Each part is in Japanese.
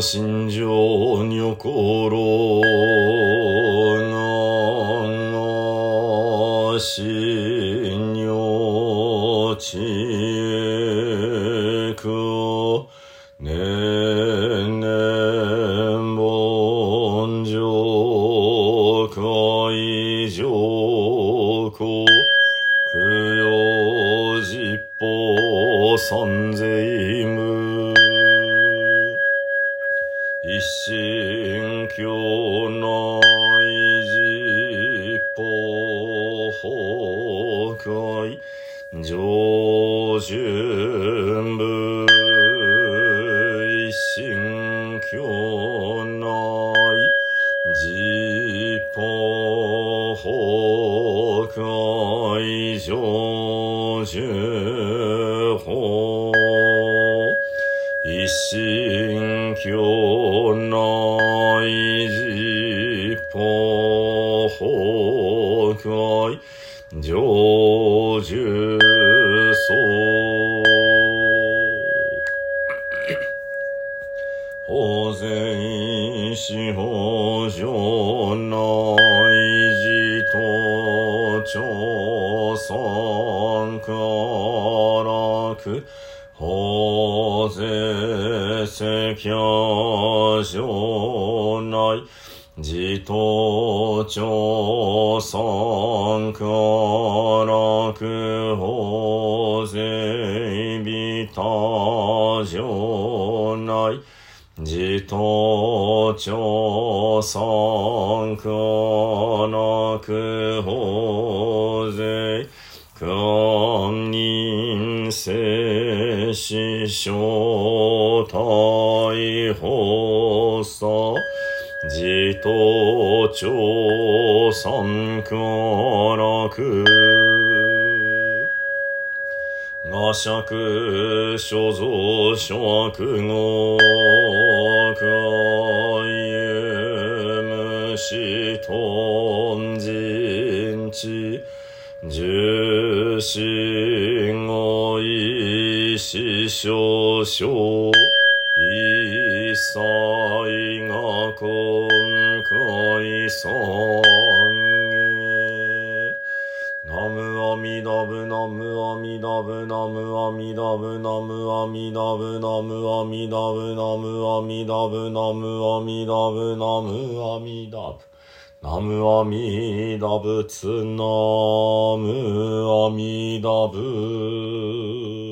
心情に心なしに落ち心教内実法崩壊上旬部一心教内実法崩壊上旬法一心然司法上内寺と調参からく法税世教上内自と調参からく法税ビタ上内自の朝鮮この苦法税公認世師正体法則自頭朝鮮この苦我釈所蔵諸悪語しとんじんち、重心をいししょうしょう、さいが今回さん。どぶのむおみどぶのむおみどぶのむおみどぶのむおみどぶのむおみどぶのむおみどぶのむおみどぶナムアミダ仏ナムアミダブ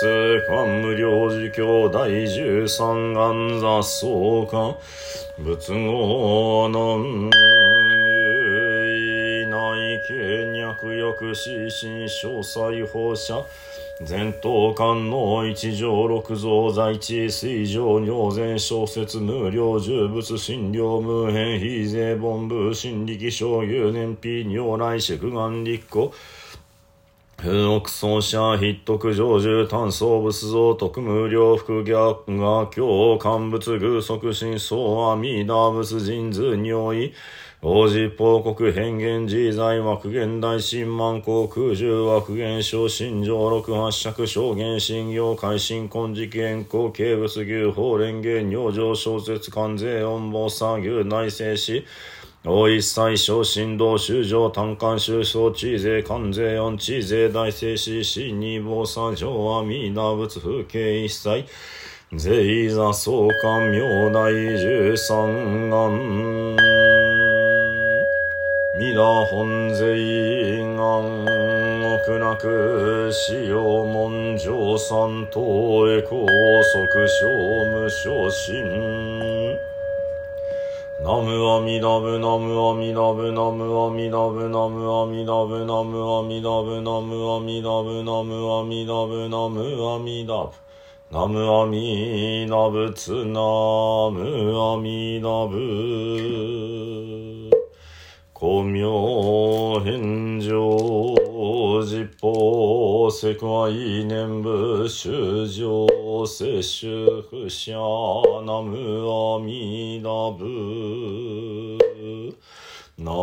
千万語南宋具我根検問特十字願下如来真実義仏説官無量寿教第十三願座相関仏語南有内見脈欲死心詳細放射。前頭観の一条六蔵在地水上尿前小説無料重物診療無変非税本部心力小有年費如来祝願立候。風奥奏者筆徳成就単装仏像特無料副逆が教乾物偶足心相阿弥陀仏神図尿意王子報告変幻自在枠現代新満航空十枠現小心上六八尺証言信行改心根事件後軽物牛法蓮華尿上小説関税音坊作牛内政史大一切小振動修上単管修装地税関税音地税大聖子死二坊三上阿弥陀仏風景一切。税座相関明大十三願。弥陀本税願極楽使用文上三等へ高速小無昇進。ナムアミダブナムアミダブナムアミダブナムアミダブナムアミダブナムアミダブナムアミダブナムアミダブナムアミダブナムアミダツナムアミダブ光明変上常実世界念仏修上世修不捨南無阿弥陀仏。南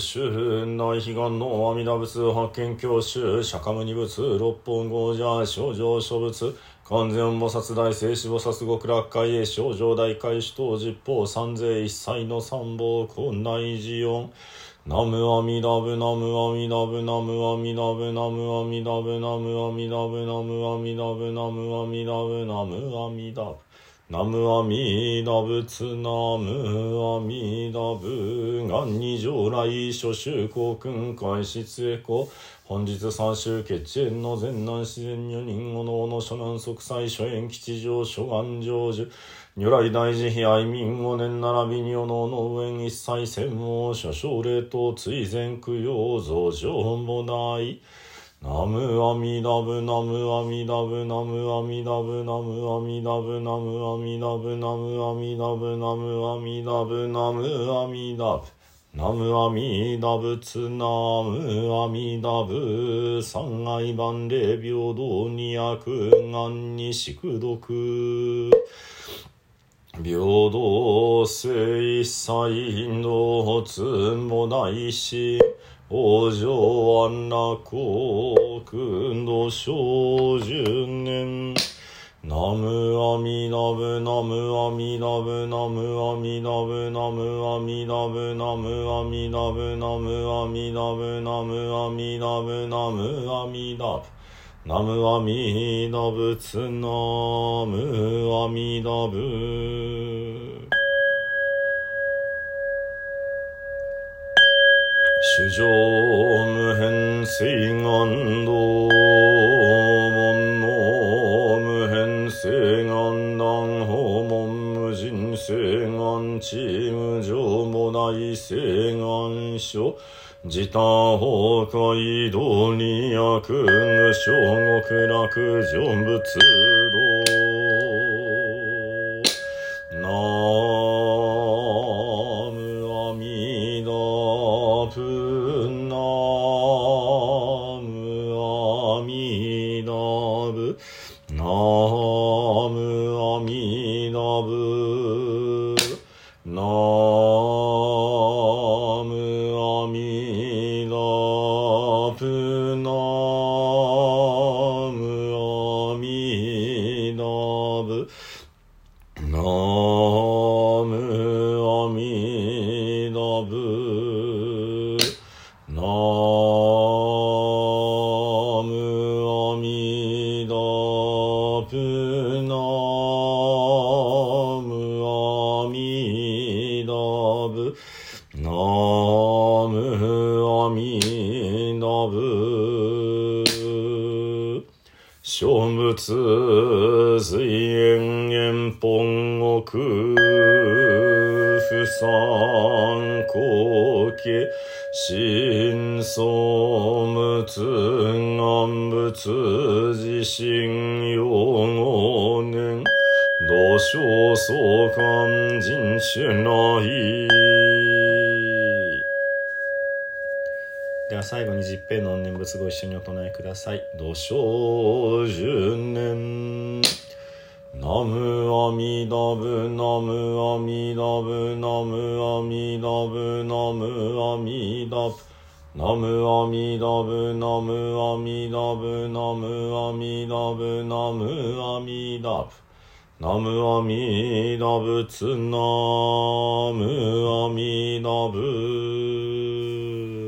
主内悲願の阿弥陀仏発見教習釈迦牟尼仏六本五者症状諸仏完全菩薩大聖子菩薩極楽会へ症状大会主等十方三世一切の三宝根内寺音ナムアミダブナムアミダブナムアミダブナムアミダブナムアミダブナムアミダブナムアミダブナムアミダブナムアミダ仏ナムアミダブがんに上来諸州公君開始へこ本日三州決縁の全南自然女人五能の諸南即祭諸縁吉祥諸願成就如来大慈悲愛民五年並びにおのの上一切専門諸奨礼等追善供養増上もない。ナムアミダブナムアミダブナムアミダブナムアミダブナムアミダブナムアミダブナムアミダブナムアミダブナムアミダブツナムアミダブ三愛万礼平等二悪願に宿読平等性一切のつもないし往生安楽国の小十年。ナムアミダブナムアミダブナムアミダブナムアミダブナムアミダブナムアミダブナムアミダブナムアミダブナムアミダブツナムアミダブ。主上無変性願道門の無変性願断訪問無人性願チーム上もない性願書自他崩壊道に悪無小極楽成仏道ナ Love. 小仏随縁縁本国不参考家真相無痛願仏自身用語年土生相関人種内では最後に十平の念仏ご一緒にお唱えください。土生十年。ナムアミダブナムアミダブナムアミダブナムアミダブナムアミダブナムアミダブナムアミダブナムアミダブナムアミダブツナムアミダブ